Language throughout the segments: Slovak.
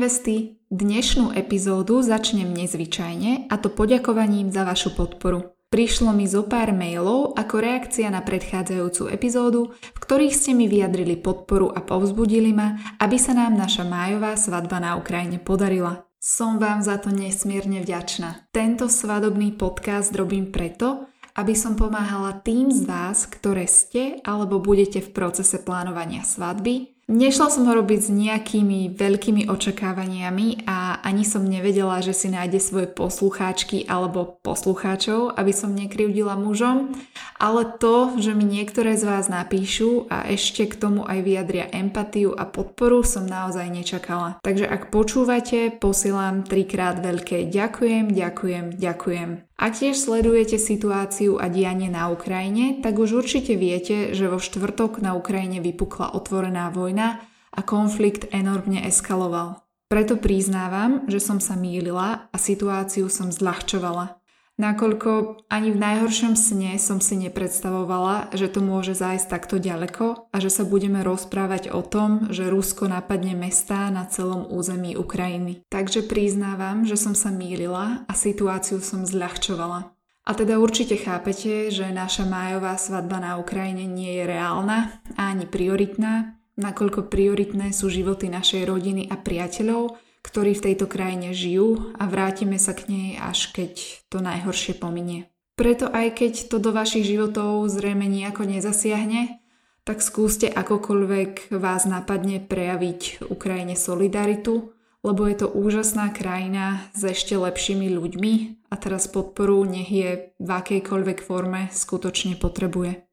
nevesty, dnešnú epizódu začnem nezvyčajne a to poďakovaním za vašu podporu. Prišlo mi zo pár mailov ako reakcia na predchádzajúcu epizódu, v ktorých ste mi vyjadrili podporu a povzbudili ma, aby sa nám naša májová svadba na Ukrajine podarila. Som vám za to nesmierne vďačná. Tento svadobný podcast robím preto, aby som pomáhala tým z vás, ktoré ste alebo budete v procese plánovania svadby, Nešla som ho robiť s nejakými veľkými očakávaniami a ani som nevedela, že si nájde svoje poslucháčky alebo poslucháčov, aby som nekryvdila mužom, ale to, že mi niektoré z vás napíšu a ešte k tomu aj vyjadria empatiu a podporu som naozaj nečakala. Takže ak počúvate, posielam trikrát veľké ďakujem, ďakujem, ďakujem. Ak tiež sledujete situáciu a dianie na Ukrajine, tak už určite viete, že vo štvrtok na Ukrajine vypukla otvorená vojna a konflikt enormne eskaloval. Preto priznávam, že som sa mýlila a situáciu som zľahčovala nakoľko ani v najhoršom sne som si nepredstavovala, že to môže zájsť takto ďaleko a že sa budeme rozprávať o tom, že Rusko napadne mestá na celom území Ukrajiny. Takže priznávam, že som sa mýlila a situáciu som zľahčovala. A teda určite chápete, že naša májová svadba na Ukrajine nie je reálna a ani prioritná, nakoľko prioritné sú životy našej rodiny a priateľov, ktorí v tejto krajine žijú a vrátime sa k nej až keď to najhoršie pominie. Preto aj keď to do vašich životov zrejme nejako nezasiahne, tak skúste akokoľvek vás napadne prejaviť Ukrajine solidaritu, lebo je to úžasná krajina s ešte lepšími ľuďmi a teraz podporu nech je v akejkoľvek forme skutočne potrebuje.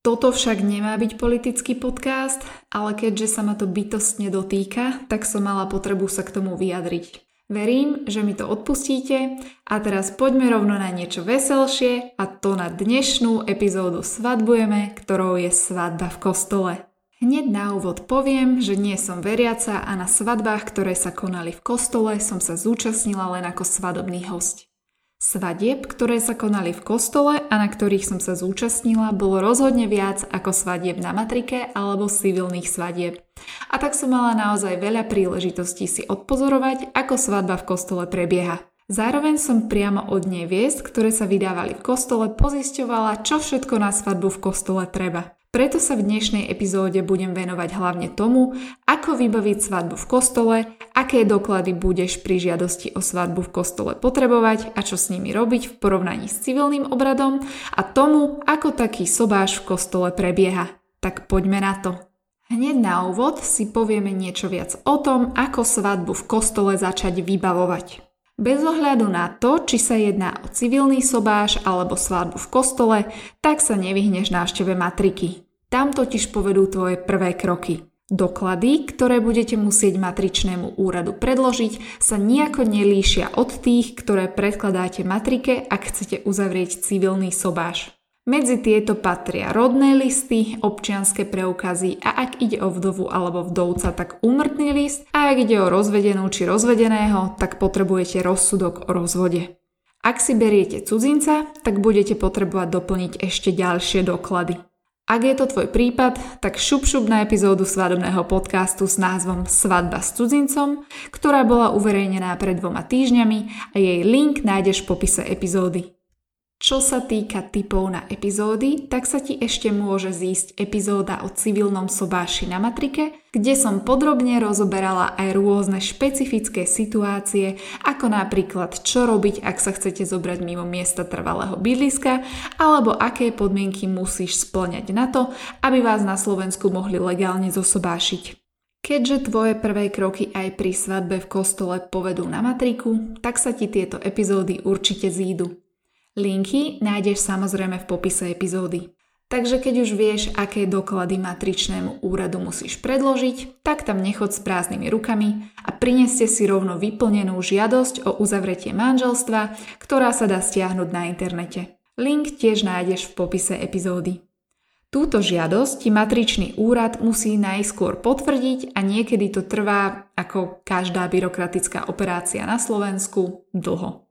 Toto však nemá byť politický podcast, ale keďže sa ma to bytostne dotýka, tak som mala potrebu sa k tomu vyjadriť. Verím, že mi to odpustíte a teraz poďme rovno na niečo veselšie a to na dnešnú epizódu Svadbujeme, ktorou je svadba v kostole. Hneď na úvod poviem, že nie som veriaca a na svadbách, ktoré sa konali v kostole, som sa zúčastnila len ako svadobný host. Svadieb, ktoré sa konali v kostole a na ktorých som sa zúčastnila, bolo rozhodne viac ako svadieb na matrike alebo civilných svadieb. A tak som mala naozaj veľa príležitostí si odpozorovať, ako svadba v kostole prebieha. Zároveň som priamo od neviest, ktoré sa vydávali v kostole, pozisťovala, čo všetko na svadbu v kostole treba. Preto sa v dnešnej epizóde budem venovať hlavne tomu, ako vybaviť svadbu v kostole, aké doklady budeš pri žiadosti o svadbu v kostole potrebovať a čo s nimi robiť v porovnaní s civilným obradom a tomu, ako taký sobáš v kostole prebieha. Tak poďme na to. Hneď na úvod si povieme niečo viac o tom, ako svadbu v kostole začať vybavovať. Bez ohľadu na to, či sa jedná o civilný sobáš alebo svadbu v kostole, tak sa nevyhneš návšteve matriky. Tam totiž povedú tvoje prvé kroky. Doklady, ktoré budete musieť matričnému úradu predložiť, sa nejako nelíšia od tých, ktoré predkladáte matrike, ak chcete uzavrieť civilný sobáš. Medzi tieto patria rodné listy, občianské preukazy a ak ide o vdovu alebo vdovca, tak úmrtný list a ak ide o rozvedenú či rozvedeného, tak potrebujete rozsudok o rozvode. Ak si beriete cudzinca, tak budete potrebovať doplniť ešte ďalšie doklady. Ak je to tvoj prípad, tak šup šup na epizódu svadobného podcastu s názvom Svadba s cudzincom, ktorá bola uverejnená pred dvoma týždňami a jej link nájdeš v popise epizódy. Čo sa týka typov na epizódy, tak sa ti ešte môže zísť epizóda o civilnom sobáši na matrike, kde som podrobne rozoberala aj rôzne špecifické situácie, ako napríklad čo robiť, ak sa chcete zobrať mimo miesta trvalého bydliska, alebo aké podmienky musíš splňať na to, aby vás na Slovensku mohli legálne zosobášiť. Keďže tvoje prvé kroky aj pri svadbe v kostole povedú na matriku, tak sa ti tieto epizódy určite zídu. Linky nájdeš samozrejme v popise epizódy. Takže keď už vieš, aké doklady matričnému úradu musíš predložiť, tak tam nechod s prázdnymi rukami a prineste si rovno vyplnenú žiadosť o uzavretie manželstva, ktorá sa dá stiahnuť na internete. Link tiež nájdeš v popise epizódy. Túto žiadosť ti matričný úrad musí najskôr potvrdiť a niekedy to trvá, ako každá byrokratická operácia na Slovensku, dlho.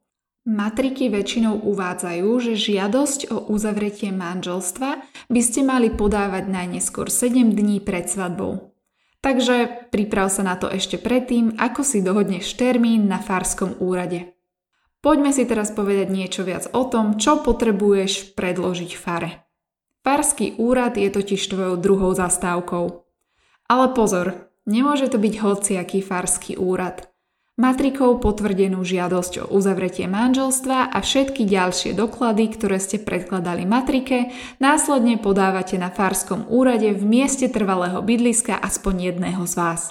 Matriky väčšinou uvádzajú, že žiadosť o uzavretie manželstva by ste mali podávať najneskôr 7 dní pred svadbou. Takže priprav sa na to ešte predtým, ako si dohodneš termín na farskom úrade. Poďme si teraz povedať niečo viac o tom, čo potrebuješ predložiť fare. Farský úrad je totiž tvojou druhou zastávkou. Ale pozor, nemôže to byť hociaký farský úrad matrikou potvrdenú žiadosť o uzavretie manželstva a všetky ďalšie doklady, ktoré ste predkladali matrike, následne podávate na farskom úrade v mieste trvalého bydliska aspoň jedného z vás.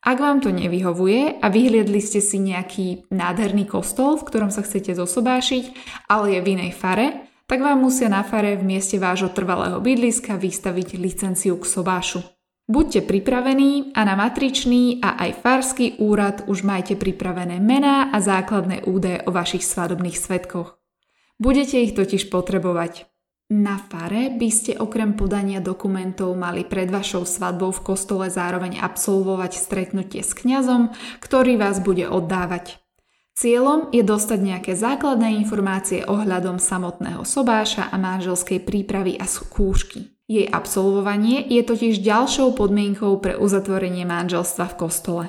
Ak vám to nevyhovuje a vyhliadli ste si nejaký nádherný kostol, v ktorom sa chcete zosobášiť, ale je v inej fare, tak vám musia na fare v mieste vášho trvalého bydliska vystaviť licenciu k sobášu. Buďte pripravení a na matričný a aj farský úrad už majte pripravené mená a základné údaje o vašich svadobných svetkoch. Budete ich totiž potrebovať. Na fare by ste okrem podania dokumentov mali pred vašou svadbou v kostole zároveň absolvovať stretnutie s kňazom, ktorý vás bude oddávať. Cieľom je dostať nejaké základné informácie ohľadom samotného sobáša a manželskej prípravy a skúšky. Jej absolvovanie je totiž ďalšou podmienkou pre uzatvorenie manželstva v kostole.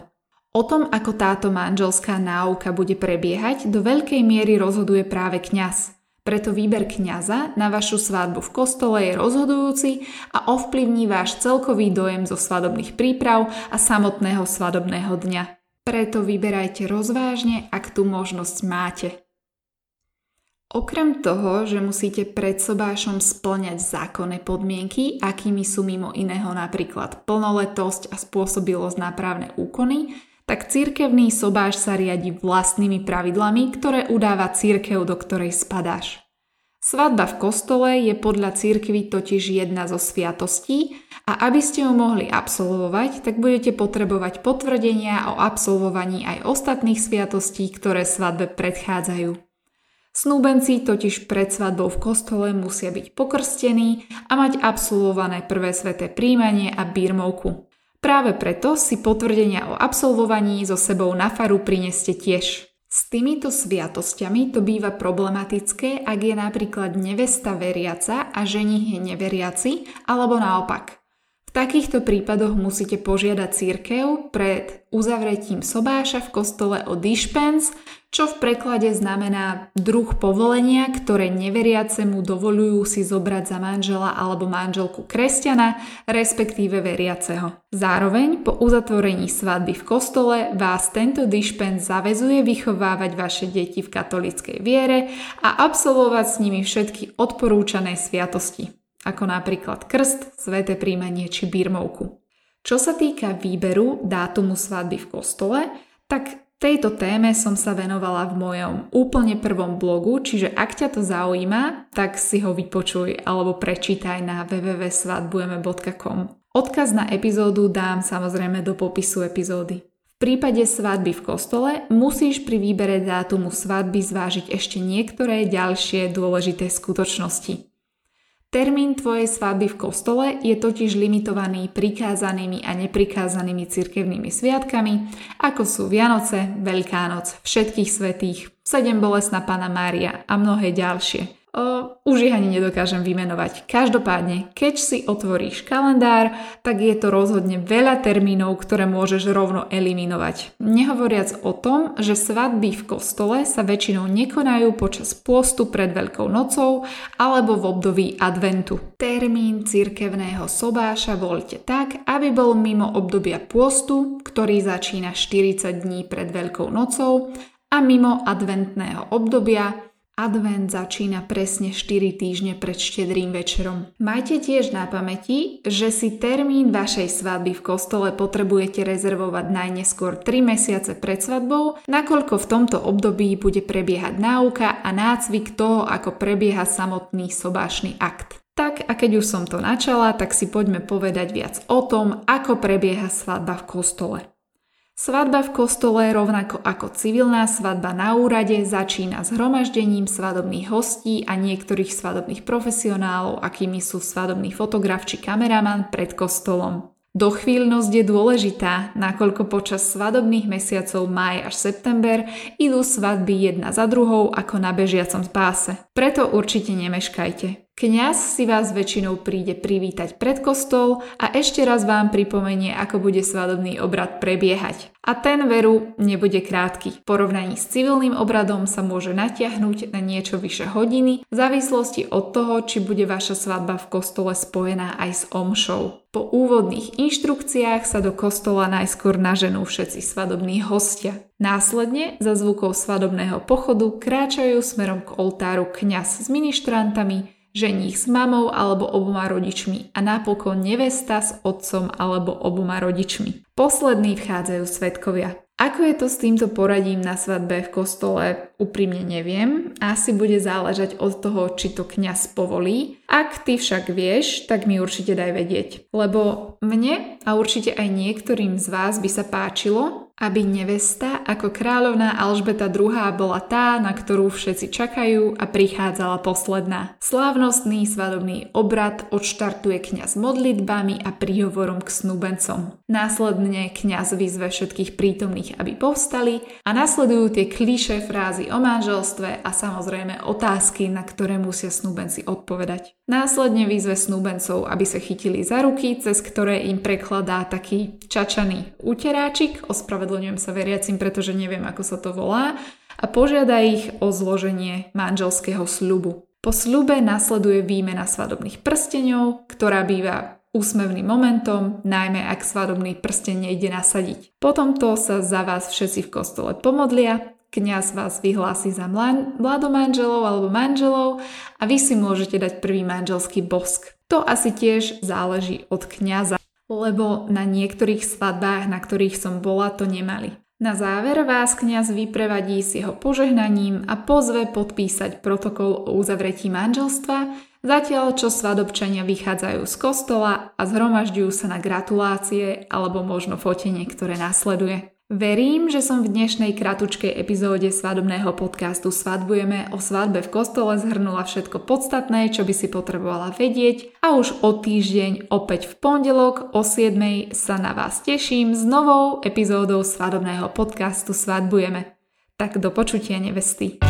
O tom, ako táto manželská náuka bude prebiehať, do veľkej miery rozhoduje práve kňaz. Preto výber kňaza na vašu svadbu v kostole je rozhodujúci a ovplyvní váš celkový dojem zo svadobných príprav a samotného svadobného dňa. Preto vyberajte rozvážne, ak tú možnosť máte. Okrem toho, že musíte pred sobášom splňať zákonné podmienky, akými sú mimo iného napríklad plnoletosť a spôsobilosť na právne úkony, tak cirkevný sobáš sa riadi vlastnými pravidlami, ktoré udáva církev, do ktorej spadáš. Svadba v kostole je podľa církvy totiž jedna zo sviatostí a aby ste ju mohli absolvovať, tak budete potrebovať potvrdenia o absolvovaní aj ostatných sviatostí, ktoré svadbe predchádzajú. Snúbenci totiž pred svadbou v kostole musia byť pokrstení a mať absolvované prvé sveté príjmanie a bírmovku. Práve preto si potvrdenia o absolvovaní so sebou na faru prineste tiež. S týmito sviatosťami to býva problematické, ak je napríklad nevesta veriaca a ženich je neveriaci, alebo naopak. V takýchto prípadoch musíte požiadať církev pred uzavretím sobáša v kostole o dispens, čo v preklade znamená druh povolenia, ktoré neveriacemu dovolujú si zobrať za manžela alebo manželku kresťana, respektíve veriaceho. Zároveň po uzatvorení svadby v kostole vás tento dispens zavezuje vychovávať vaše deti v katolíckej viere a absolvovať s nimi všetky odporúčané sviatosti ako napríklad krst, sveté príjmanie či birmovku. Čo sa týka výberu dátumu svadby v kostole, tak tejto téme som sa venovala v mojom úplne prvom blogu, čiže ak ťa to zaujíma, tak si ho vypočuj alebo prečítaj na www.svadbujeme.com. Odkaz na epizódu dám samozrejme do popisu epizódy. V prípade svadby v kostole musíš pri výbere dátumu svadby zvážiť ešte niektoré ďalšie dôležité skutočnosti. Termín tvojej svadby v kostole je totiž limitovaný prikázanými a neprikázanými cirkevnými sviatkami, ako sú Vianoce, Veľká noc, Všetkých svetých, Sedem bolesná Pana Mária a mnohé ďalšie. O, už ich ani nedokážem vymenovať. Každopádne, keď si otvoríš kalendár, tak je to rozhodne veľa termínov, ktoré môžeš rovno eliminovať. Nehovoriac o tom, že svadby v kostole sa väčšinou nekonajú počas pôstu pred Veľkou nocou alebo v období adventu. Termín cirkevného sobáša voľte tak, aby bol mimo obdobia pôstu, ktorý začína 40 dní pred Veľkou nocou a mimo adventného obdobia, Advent začína presne 4 týždne pred štedrým večerom. Majte tiež na pamäti, že si termín vašej svadby v kostole potrebujete rezervovať najneskôr 3 mesiace pred svadbou, nakoľko v tomto období bude prebiehať náuka a nácvik toho, ako prebieha samotný sobášny akt. Tak a keď už som to načala, tak si poďme povedať viac o tom, ako prebieha svadba v kostole. Svadba v kostole, rovnako ako civilná svadba na úrade, začína s svadobných hostí a niektorých svadobných profesionálov, akými sú svadobný fotograf či kameraman pred kostolom. Dochvíľnosť je dôležitá, nakoľko počas svadobných mesiacov maj až september idú svadby jedna za druhou ako na bežiacom páse. Preto určite nemeškajte. Kňaz si vás väčšinou príde privítať pred kostol a ešte raz vám pripomenie, ako bude svadobný obrad prebiehať. A ten veru nebude krátky. V porovnaní s civilným obradom sa môže natiahnuť na niečo vyše hodiny v závislosti od toho, či bude vaša svadba v kostole spojená aj s omšou. Po úvodných inštrukciách sa do kostola najskôr naženú všetci svadobní hostia. Následne za zvukov svadobného pochodu kráčajú smerom k oltáru kňaz s ministrantami, ženích s mamou alebo oboma rodičmi a napokon nevesta s otcom alebo oboma rodičmi. Poslední vchádzajú svetkovia. Ako je to s týmto poradím na svadbe v kostole, úprimne neviem. Asi bude záležať od toho, či to kňaz povolí. Ak ty však vieš, tak mi určite daj vedieť. Lebo mne a určite aj niektorým z vás by sa páčilo, aby nevesta ako kráľovná Alžbeta II bola tá, na ktorú všetci čakajú a prichádzala posledná. Slávnostný svadobný obrad odštartuje kňaz modlitbami a príhovorom k snúbencom. Následne kňaz vyzve všetkých prítomných, aby povstali a nasledujú tie klíše frázy o manželstve a samozrejme otázky, na ktoré musia snúbenci odpovedať. Následne vyzve snúbencov, aby sa chytili za ruky, cez ktoré im prekladá taký čačaný úteráčik, ospravedlňujem sa veriacim, pretože neviem, ako sa to volá, a požiada ich o zloženie manželského sľubu. Po sľube nasleduje výmena svadobných prsteňov, ktorá býva úsmevným momentom, najmä ak svadobný prsteň nejde nasadiť. Potom to sa za vás všetci v kostole pomodlia kňaz vás vyhlási za mladomanželov alebo manželov a vy si môžete dať prvý manželský bosk. To asi tiež záleží od kňaza, lebo na niektorých svadbách, na ktorých som bola, to nemali. Na záver vás kňaz vyprevadí s jeho požehnaním a pozve podpísať protokol o uzavretí manželstva, zatiaľ čo svadobčania vychádzajú z kostola a zhromažďujú sa na gratulácie alebo možno fotenie, ktoré nasleduje. Verím, že som v dnešnej kratučkej epizóde svadobného podcastu Svadbujeme o svadbe v kostole zhrnula všetko podstatné, čo by si potrebovala vedieť a už o týždeň opäť v pondelok o 7 sa na vás teším s novou epizódou svadobného podcastu Svadbujeme. Tak do počutia nevesty.